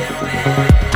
Get away.